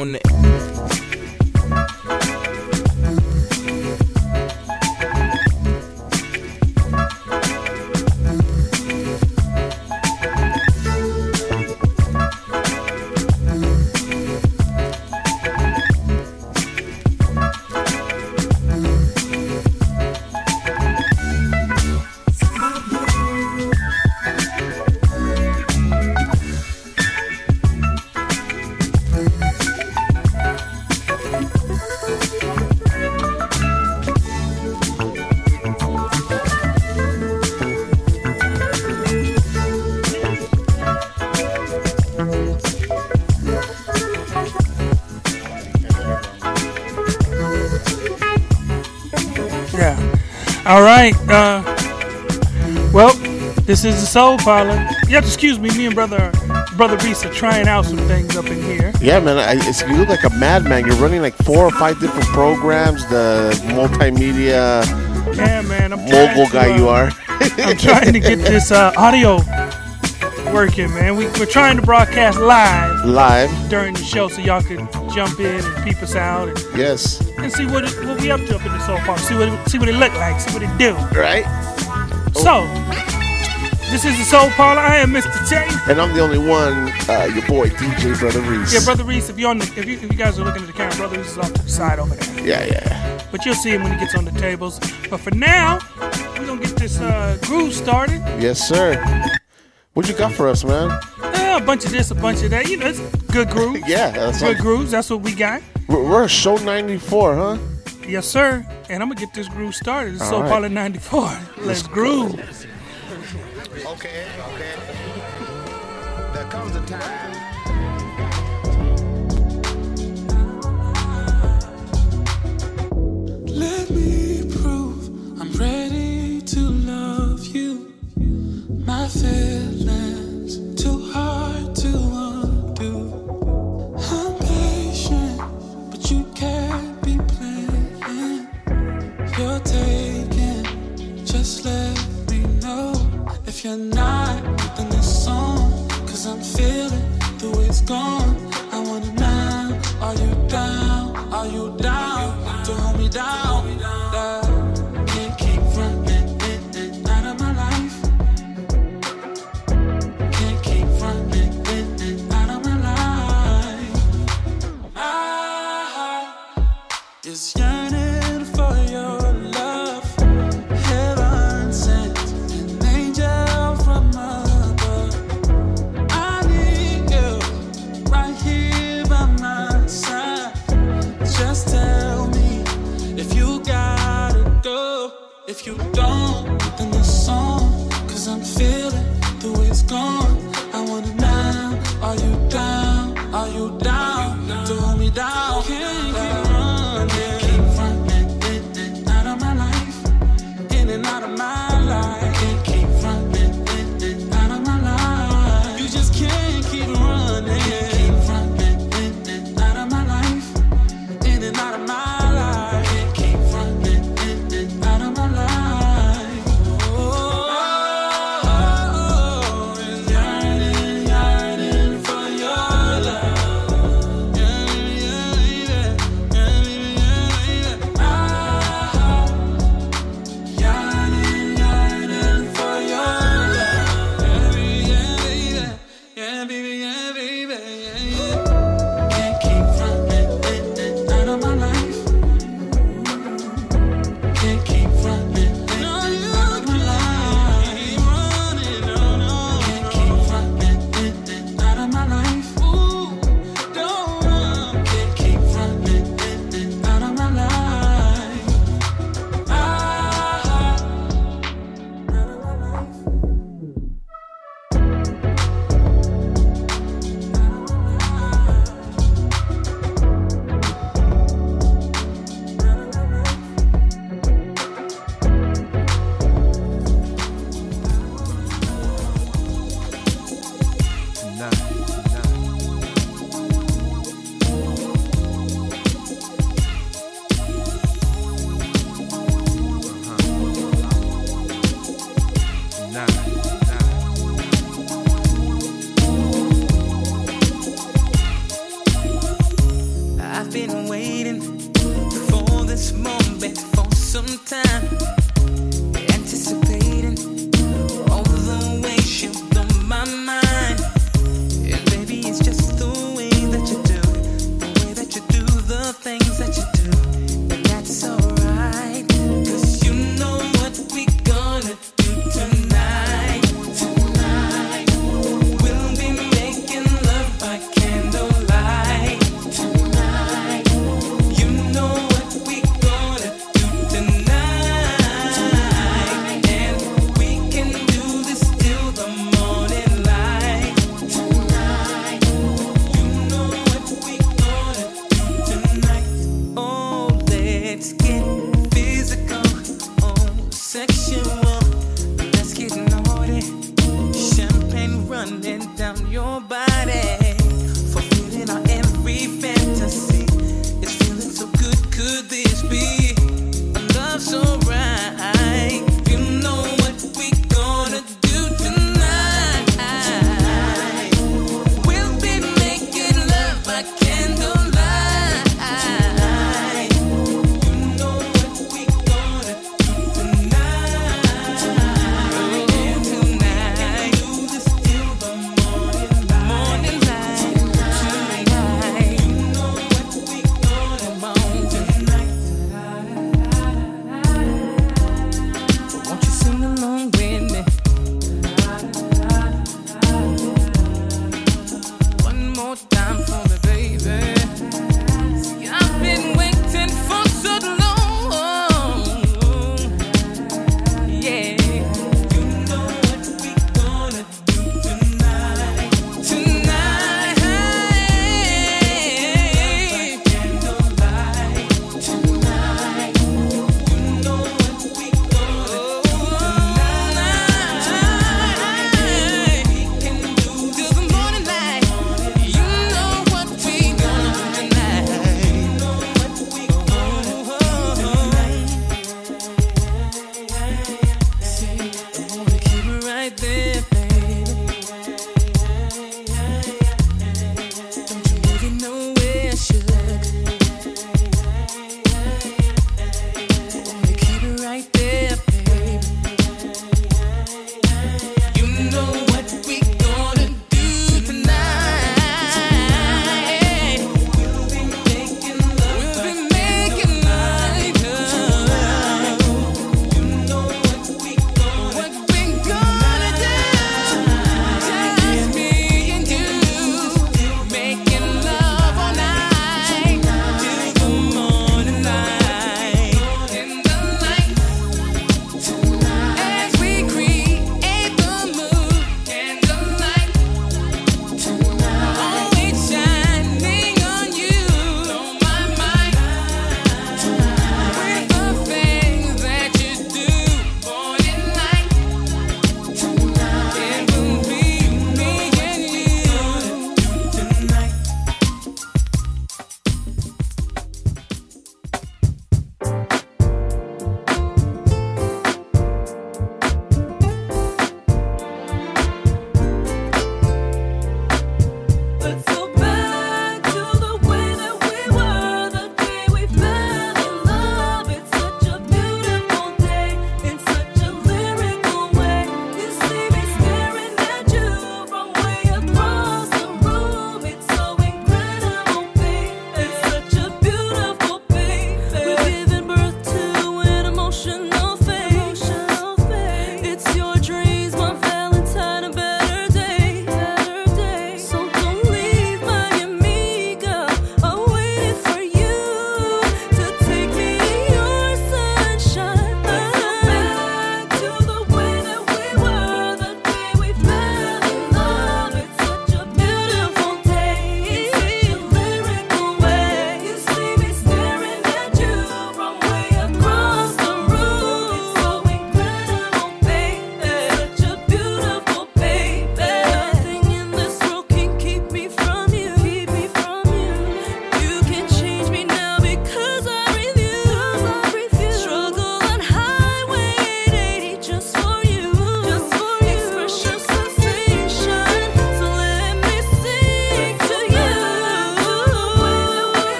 on the. Right. Uh, well, this is the Soul Parlour. You have to excuse me. Me and brother brother Reese are trying out some things up in here. Yeah, man. I, it's, you look like a madman. You're running like four or five different programs. The multimedia Yeah, man. I'm mogul to, guy uh, you are. I'm trying to get this uh, audio working, man. We, we're trying to broadcast live Live. during the show so y'all can jump in and peep us out and, Yes. And see what it, what we up to up in the Soul Parlour. See what it, see what it look like. See what it do. Right? So, this is the Soul Parlour. I am Mr. Tay. And I'm the only one, uh, your boy, DJ Brother Reese. Yeah, brother Reese. If you're on the, if you, if you guys are looking at the camera, brother Reese is off to the side over there. Yeah, yeah. But you'll see him when he gets on the tables. But for now, we're gonna get this uh, groove started. Yes, sir. What you got for us, man? Eh, a bunch of this, a bunch of that. You know, it's good grooves. Yeah, that's good what, grooves. That's what we got. We're, we're show 94, huh? Yes, sir. And I'm gonna get this groove started. It's so Soul right. Parlour '94. Let's groove. Okay, okay. There comes a time.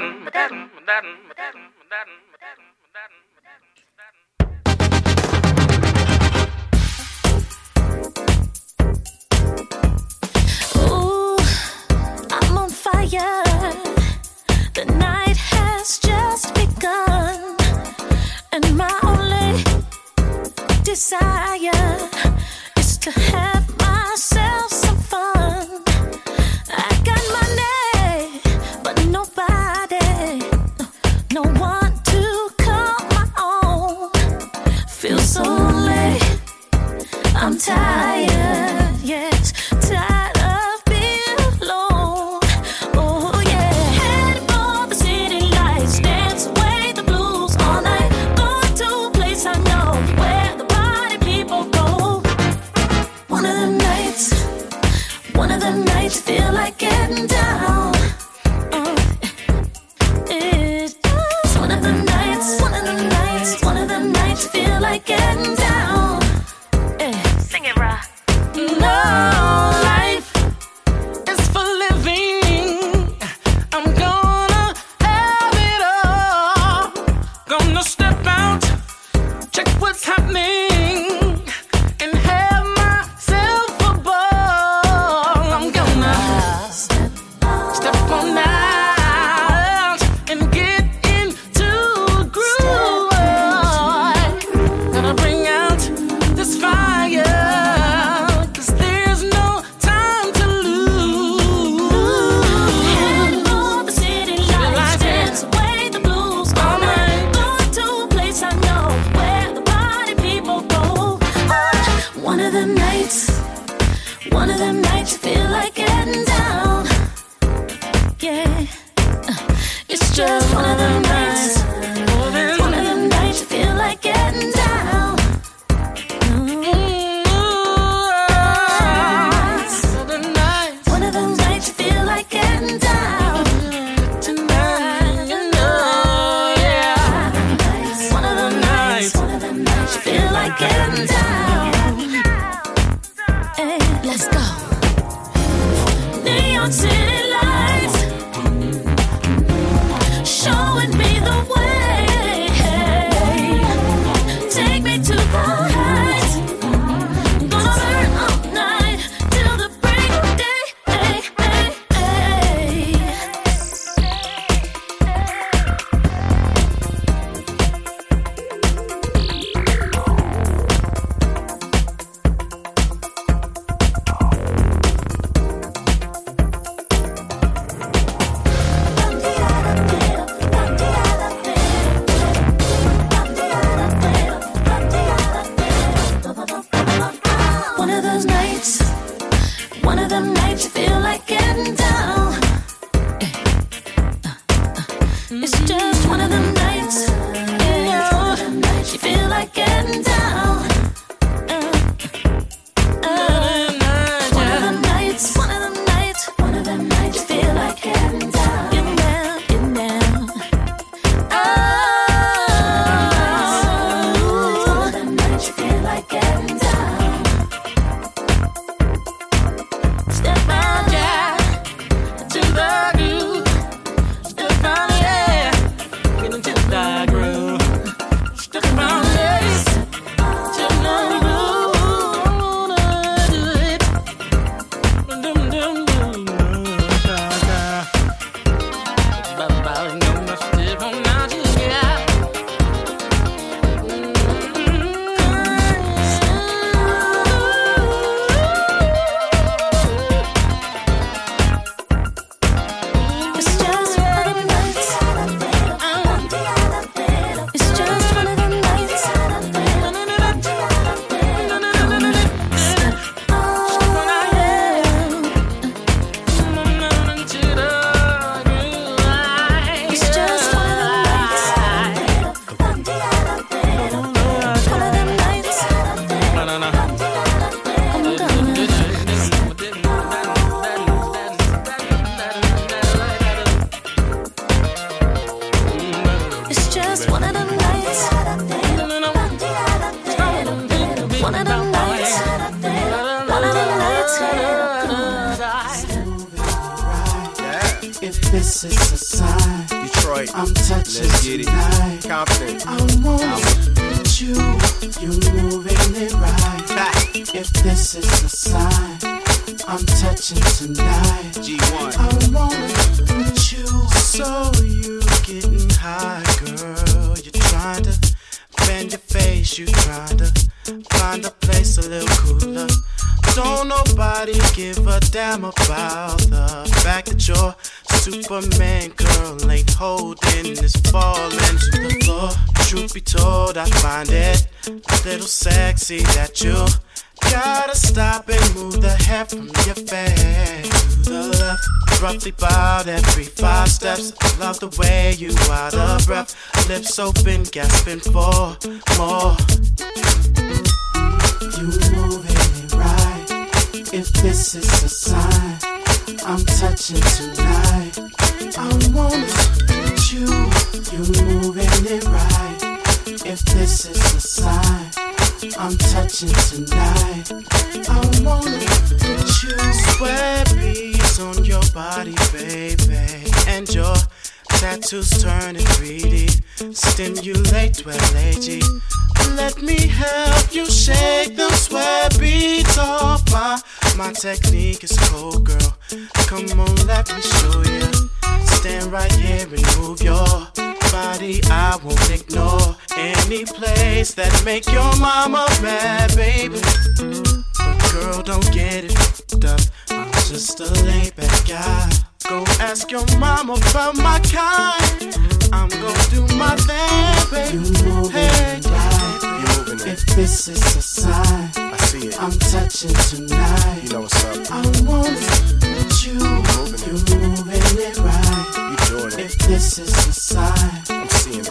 Ooh, It's just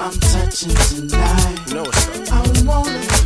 I'm seeing it. I'm touching tonight. Know. I want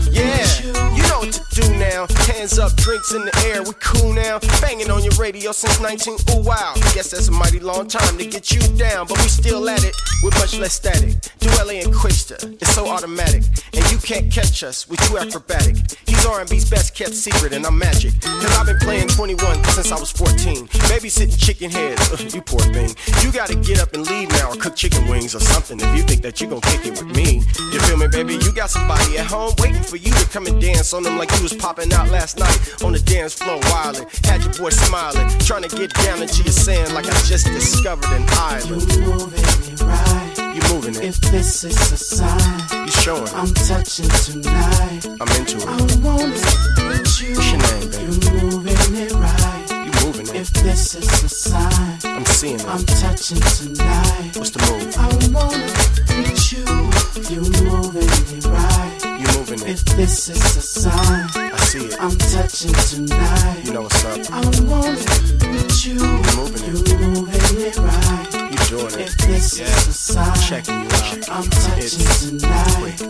Hands up, drinks in the air, we cool now. Banging on your radio since 19. Ooh wow. Guess that's a mighty long time to get you down, but we still at it with much less static. Dwele and Quickster, it's so automatic, and you can't catch us. We too acrobatic. He's R&B's best kept secret, and I'm magic. Cause I've been playing 21 since I was 14. Babysitting chicken heads, Ugh, you poor thing. You gotta get up and leave now, or cook chicken wings or something. If you think that you gon' kick it with me, you feel me, baby? You got somebody at home waiting for you to come and dance on them like you was popping out last night on the dance floor, wildin'. Had your boy smiling, trying to get down into your sand like I just discovered an island. You moving it right. You moving it, If this is a sign, you showing I'm touching tonight. I'm into I it. want you. What's your name, baby? You moving it right. You it. If this is a sign, I'm seeing I'm it. touching tonight. What's the move? I want to teach you. You moving it right. You moving If this is a sign, I see it. I'm touching tonight. You know what's up. I want to you. You moving You it. moving it right. You doing If this Yeah. is a sign, Checking you out. I'm touching It's tonight. quick.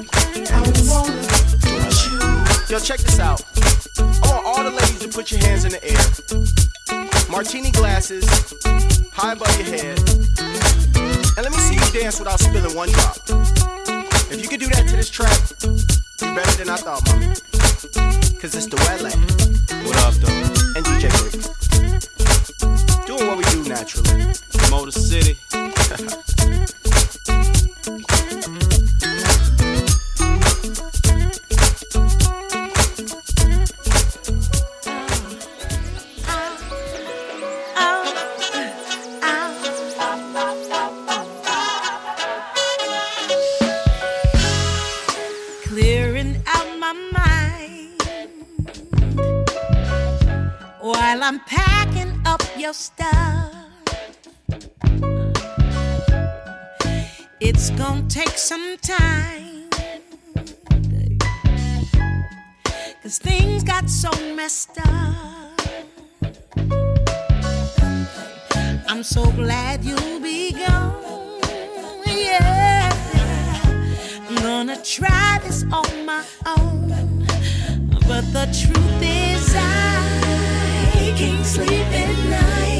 I And it's want you. Yo, check this out. I want all the ladies to put your hands in the air. Martini glasses, high above your head. And let me see you dance without spilling one drop. If you could do that to this track, you're better than I thought, mommy. Cause it's the LA. What up, though? And DJ Quik. Doing what we do naturally. Motor City. while I'm packing up your stuff. It's gonna take some time. Cause things got so messed up. I'm so glad you'll be gone. Yeah. I'm gonna try this on my own. But the truth is, I can't sleep at night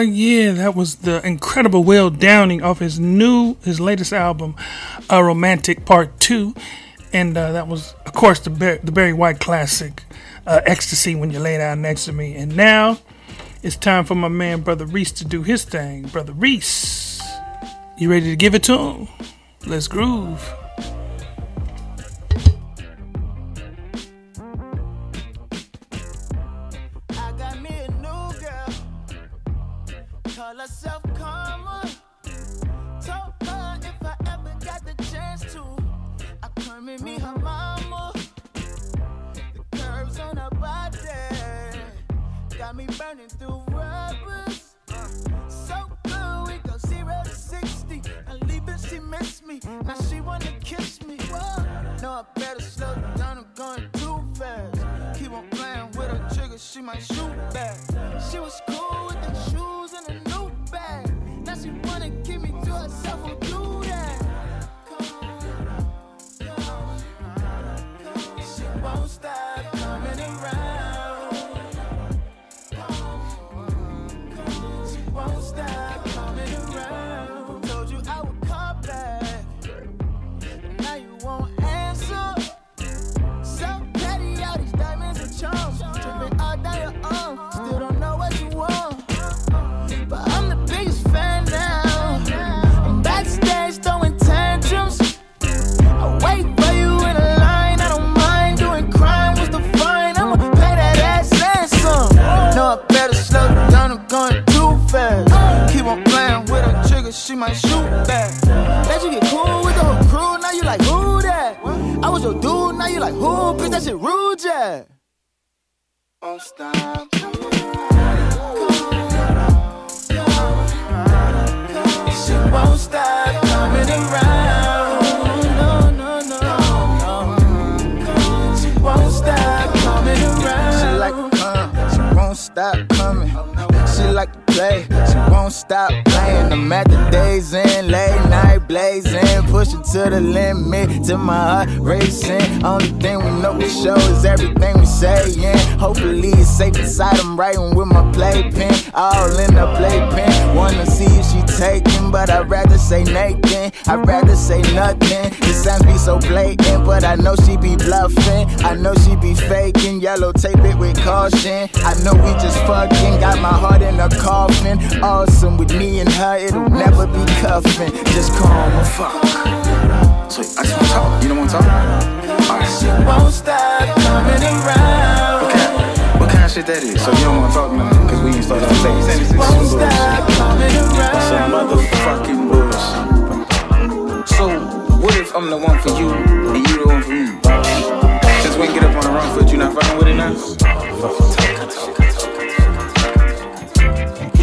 Yeah, that was the incredible Will Downing off his new, his latest album, "A Romantic Part 2. and uh, that was, of course, the the Barry White classic, uh, "Ecstasy" when you lay down next to me. And now it's time for my man, Brotha Reese, to do his thing. Brotha Reese, you ready to give it to him? Let's groove. She might like who? Bitch, that shit rude, yeah. Won't stop. She won't stop coming around. She won't stop coming around. She like. She won't stop play. She won't stop playing. I'm at the days in, late night blazing, pushing to the limit, to my heart racing. Only thing we know for sure is everything we saying. Hopefully it's safe inside. I'm writing with my playpen, all in the playpen. Wanna see if she taking, but I'd rather say Nathan. I'd rather say nothing. The signs be so blatant, but I know she be bluffing. I know she be faking. Yellow tape it with caution. I know we just fucking. Got my heart in a often. Awesome with me and her, it'll never be cuffing. Just call me fuck. So I just wanna talk. You don't wanna talk? Alright. Won't stop coming around. What kind, what kind of shit that is? So you don't wanna talk now? Cause we ain't started on stage. Some. Some motherfucking bullshit. So what if I'm the one for you and you the one for me? Since when get up on the wrong foot, you not fucking with it now? Talk, talk, talk.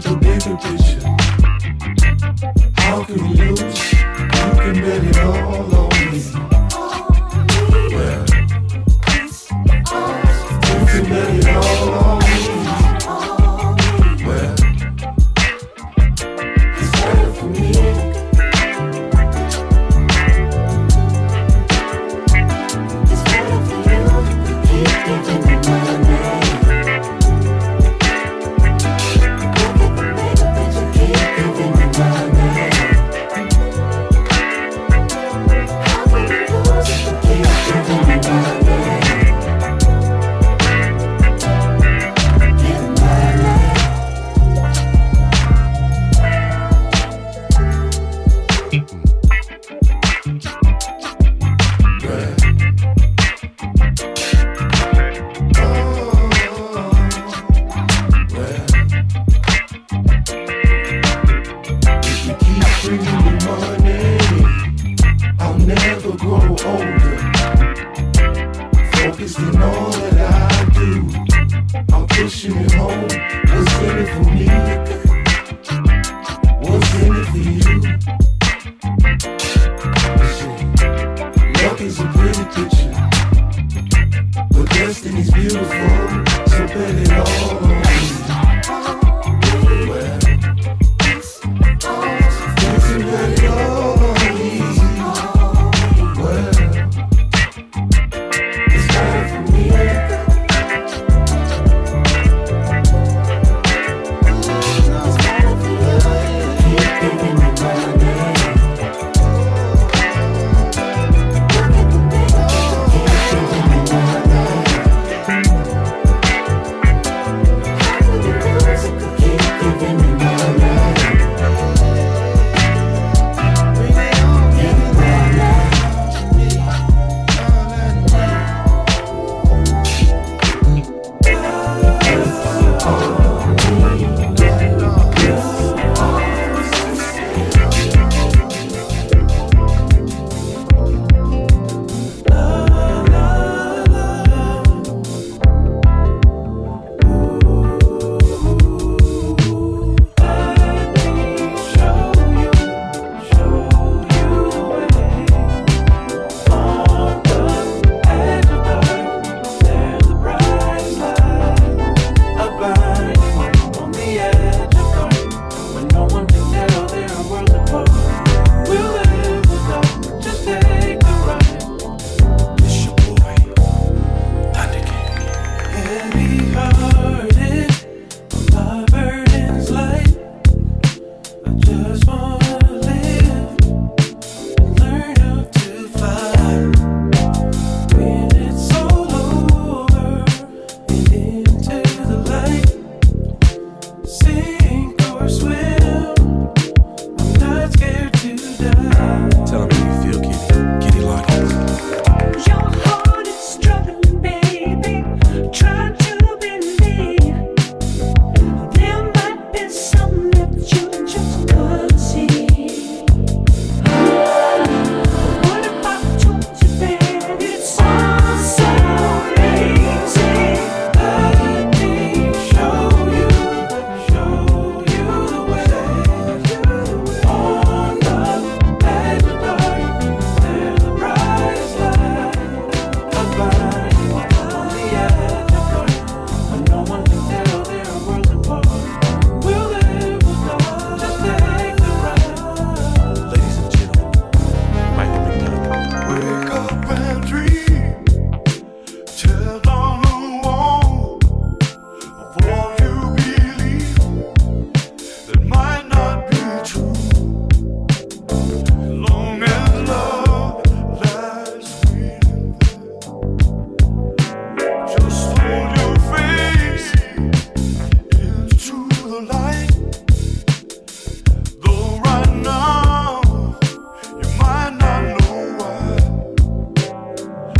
at your nigga picture. How can we lose? You can bet it all on.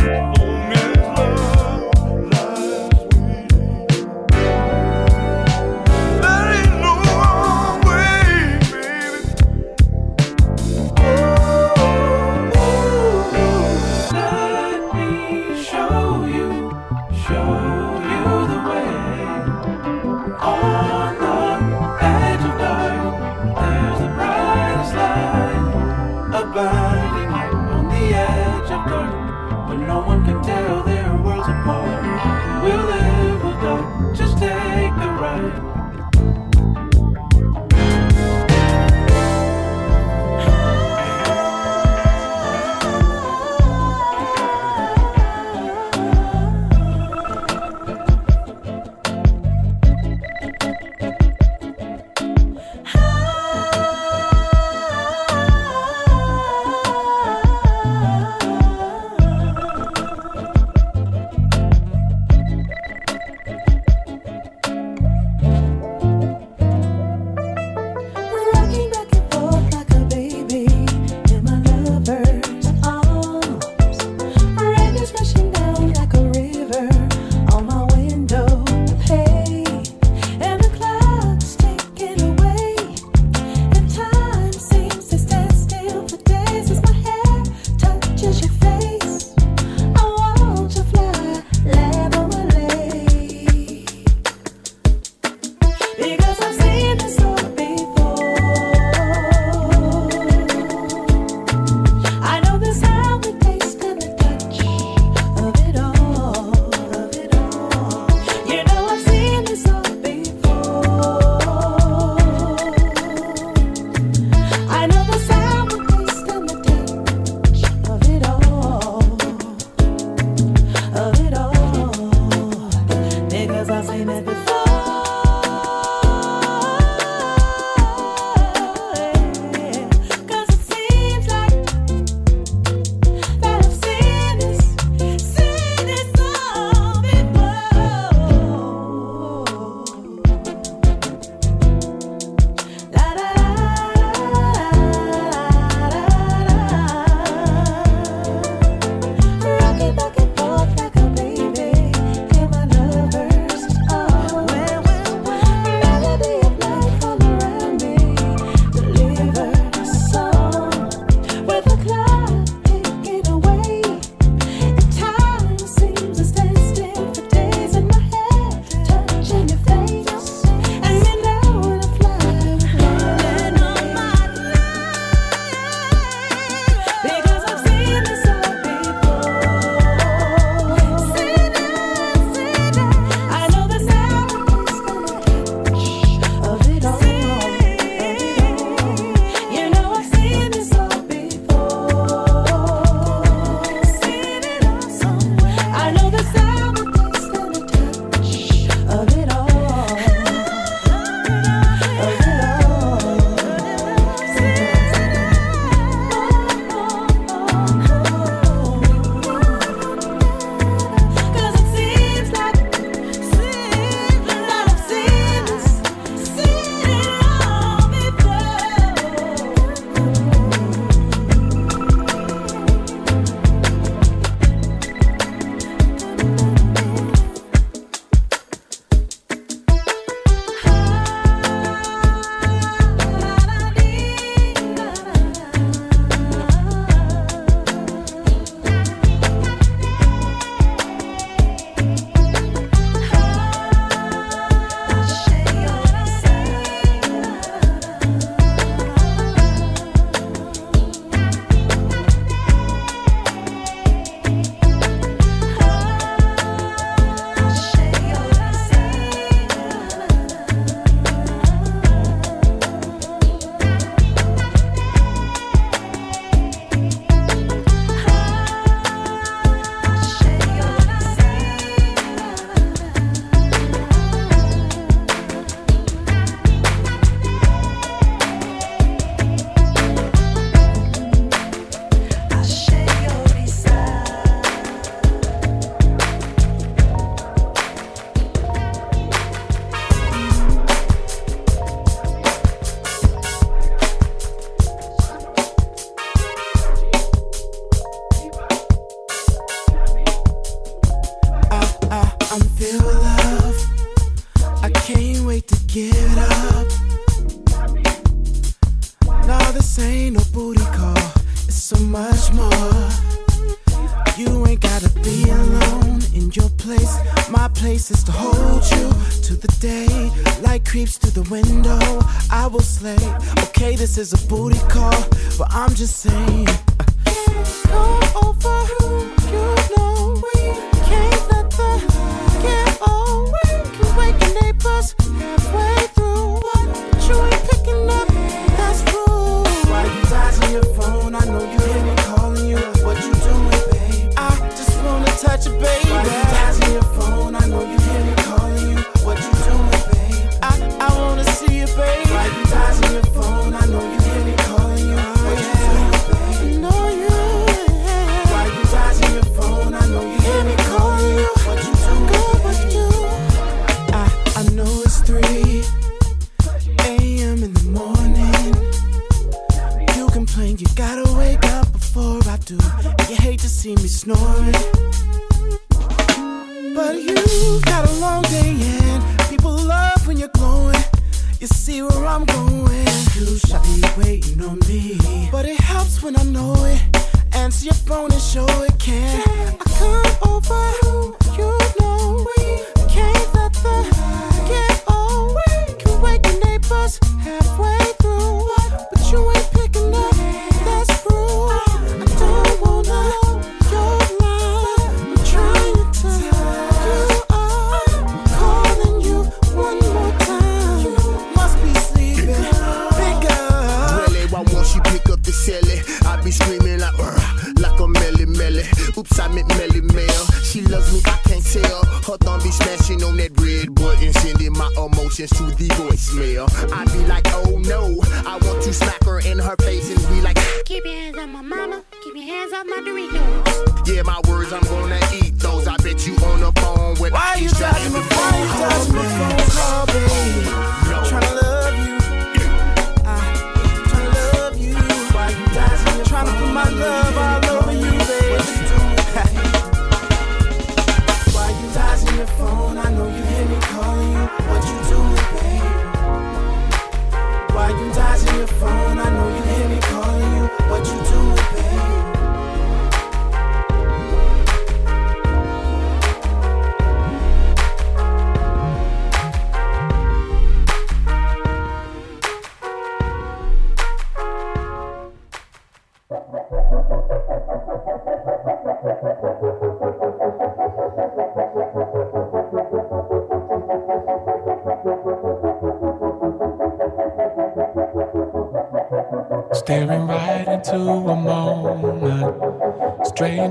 Yeah.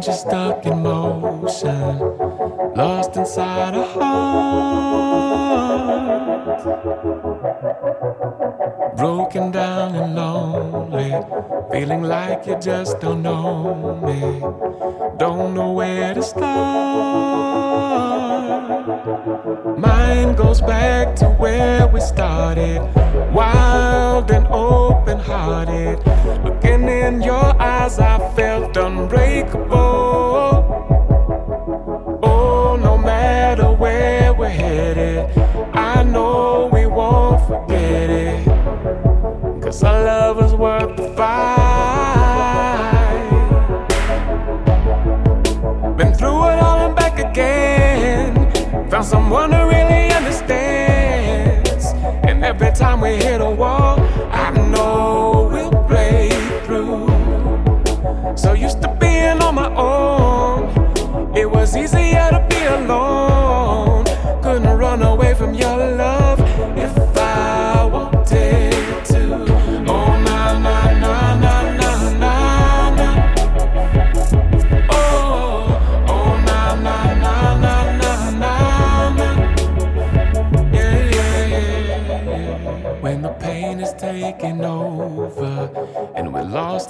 just stuck in motion, lost inside a heart, broken down and lonely, feeling like you just don't know me, don't know where to start. Mind goes back to where we started, wild and open hearted, looking in your eyes, I felt unbreakable.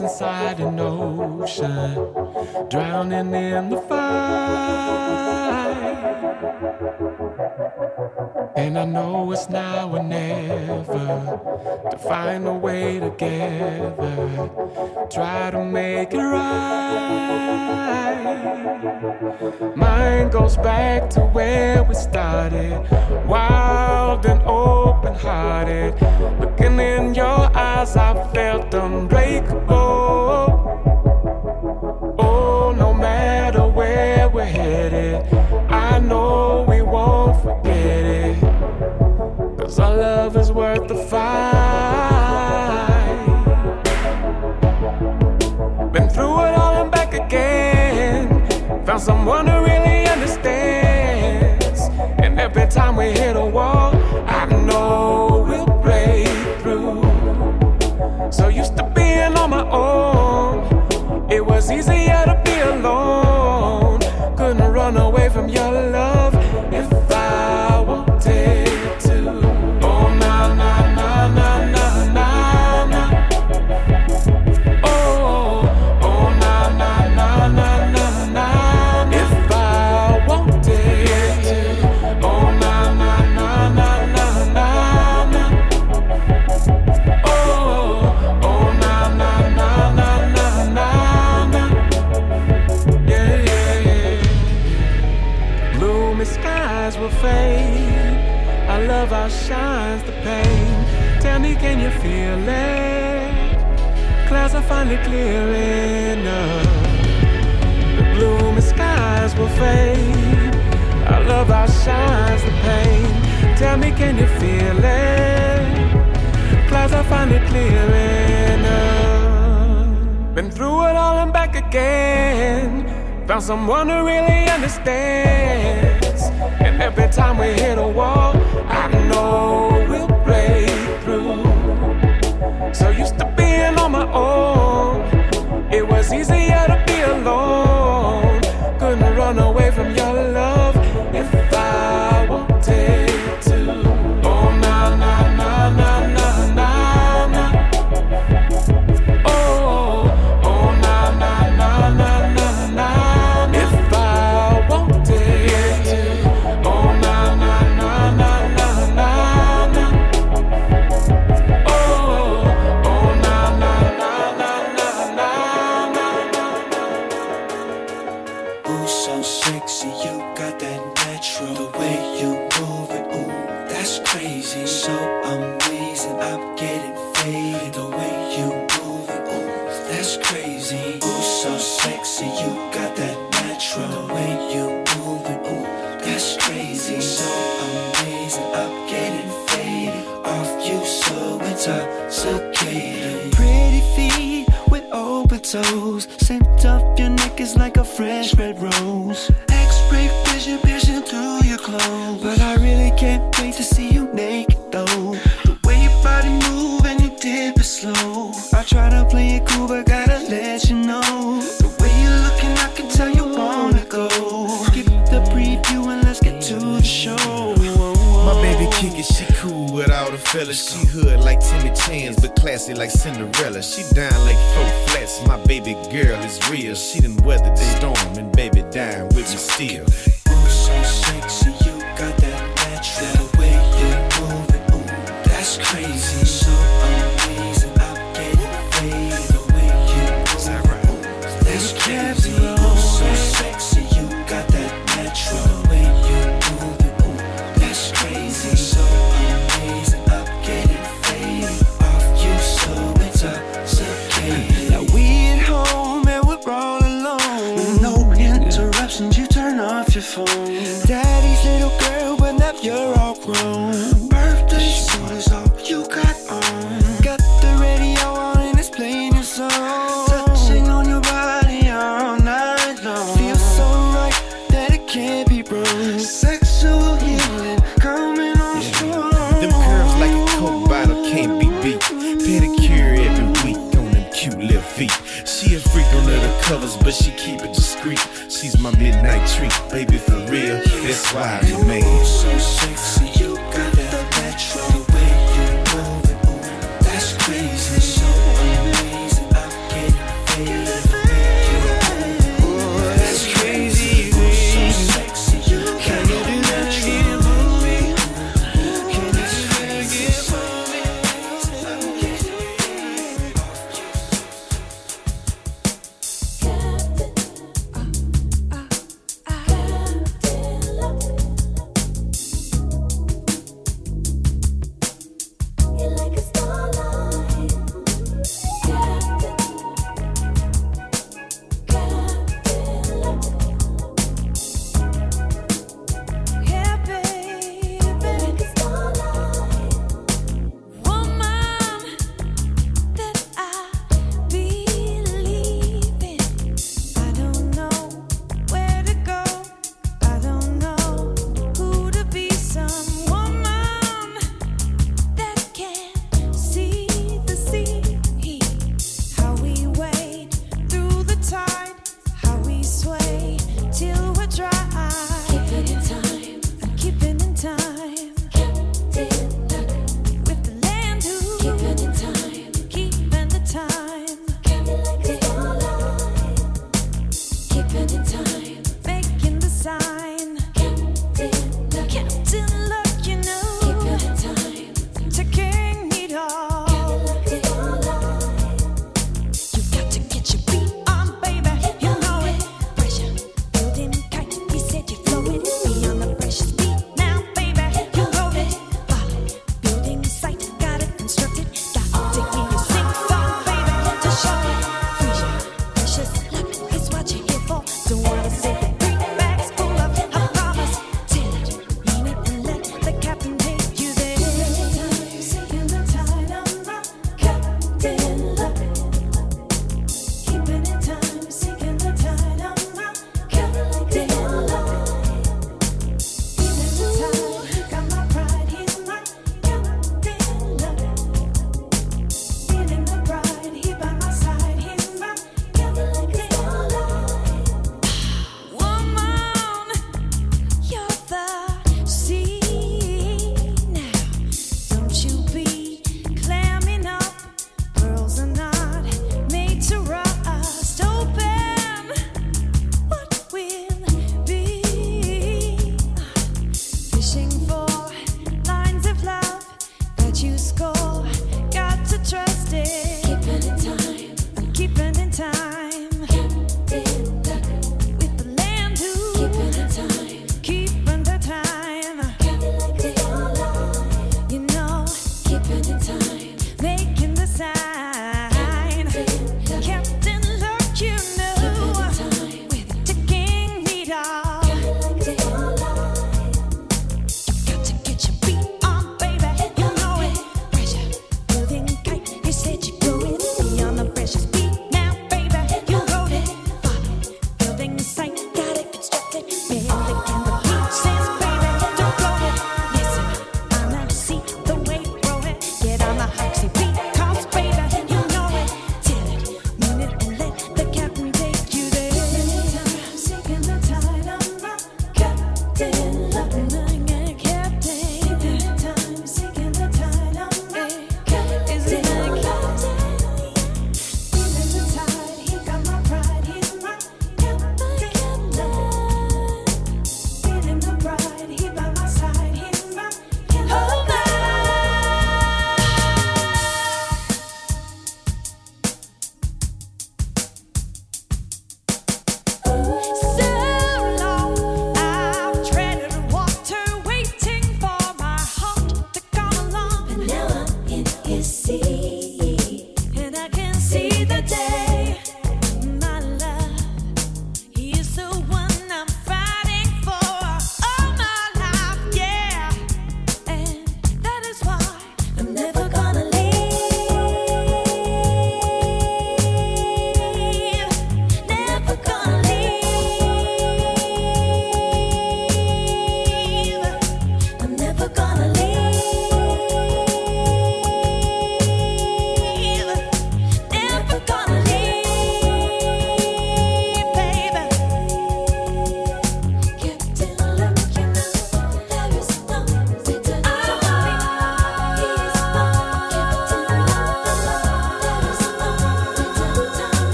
inside an ocean, drowning in the fight. And I know it's now or never to find a way together, try to make it right. Mine goes back to where we started, wild and open hearted. Looking in your eyes, I felt unbreakable. someone who really understands. And every time we hit a wall, I know we'll break through. So used to being on my own, it was easier to be alone. Couldn't run away from your love. minimize the pain. Tell me, can you feel it? Clouds are finally clearing up. The gloomy skies will fade. Our love outshines the pain. Tell me, can you feel it? Clouds are finally clearing up. Been through it all and back again. Found someone who really understands. And every time we hit a wall, I know. So used to being on my own. It was easier to be alone. Couldn't run away.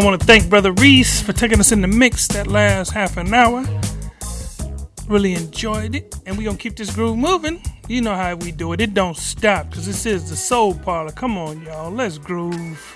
I want to thank Brotha Reese for taking us in the mix that last half an hour. Really enjoyed it, and we're going to keep this groove moving. You know how we do it, it don't stop because this is the Soul Parlour. Come on, y'all, let's groove.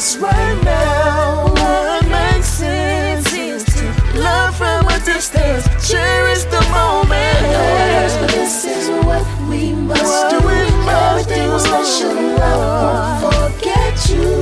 us right now. What makes sense is to love from a distance, cherish the moment. Yes, but this is what we must what do. We must Everything do. special, I won't forget you.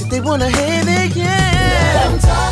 If they wanna hear they can. Let 'em talk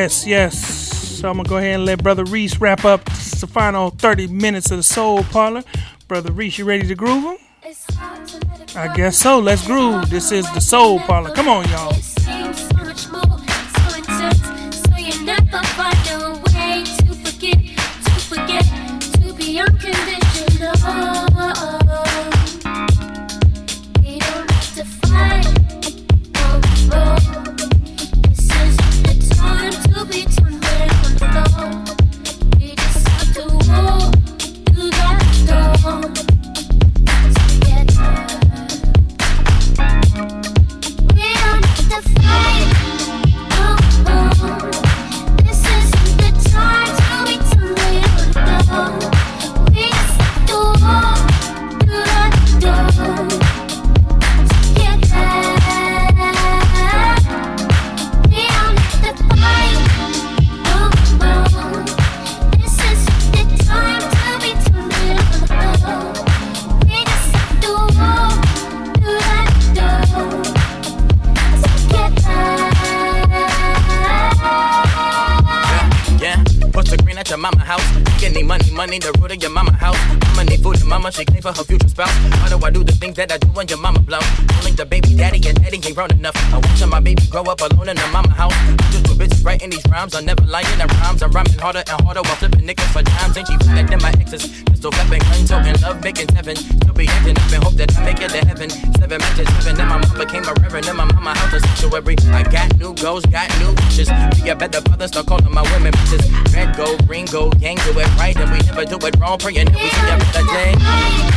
yes, yes. So I'm gonna go ahead and let Brotha Reese wrap up the final 30 minutes of the Soul Parlour. Brotha Reese, you ready to groove 'em? I guess so. Let's groove. This is the Soul Parlour. Come on, y'all. Rhymes, I'm never lying in rhymes. I'm rhyming harder and harder while flipping niggas for times. Ain't she better than my exes? Pistol flipping, gun toting, love making heaven. Still be acting up and hope that I make it to heaven. Seven matches, seven, then my mom became a reverend. Then my mama house a sanctuary. I got new goals, got new wishes. Be a better father, start calling my women bitches. Red, gold, green, gold, gang, do it right, and we never do it wrong. Praying that we see a better day.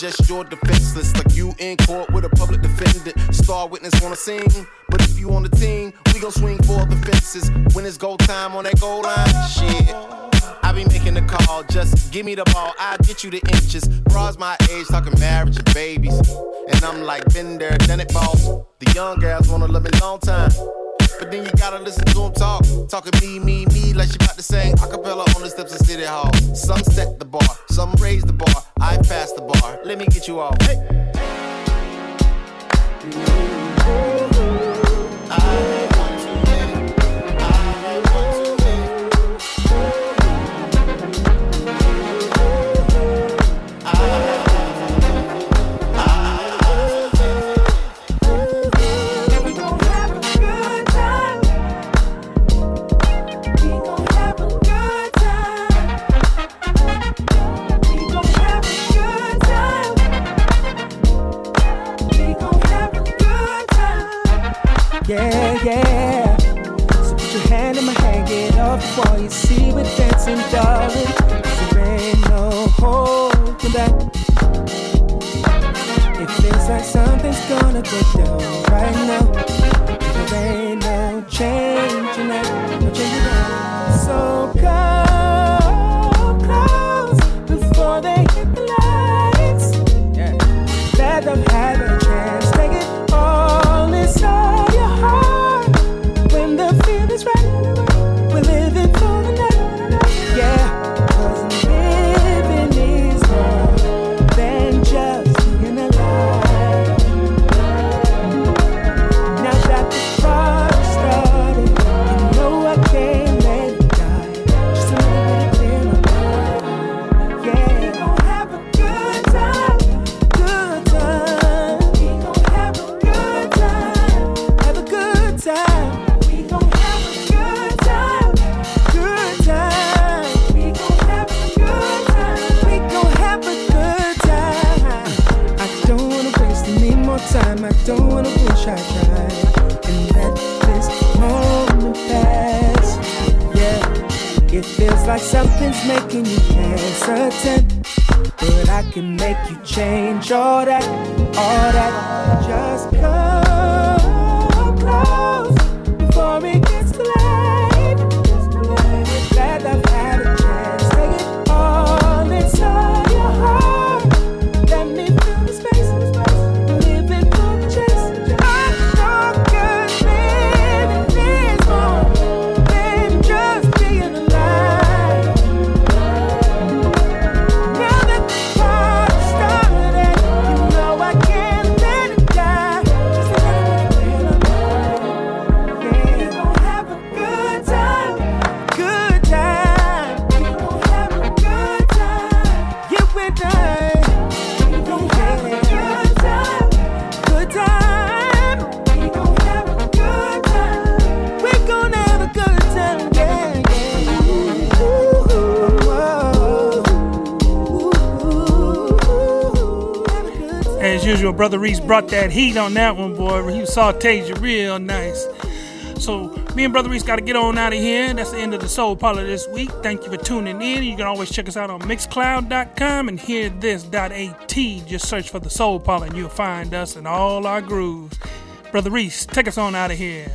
just your defense Brotha Reese brought that heat on that one, boy. He sauteed you real nice. So me and Brotha Reese got to get on out of here. That's the end of the Soul Parlour this week. Thank you for tuning in. You can always check us out on Mixcloud.com and hear hearthis.at. Just search for the Soul Parlour and you'll find us and all our grooves. Brotha Reese, take us on out of here.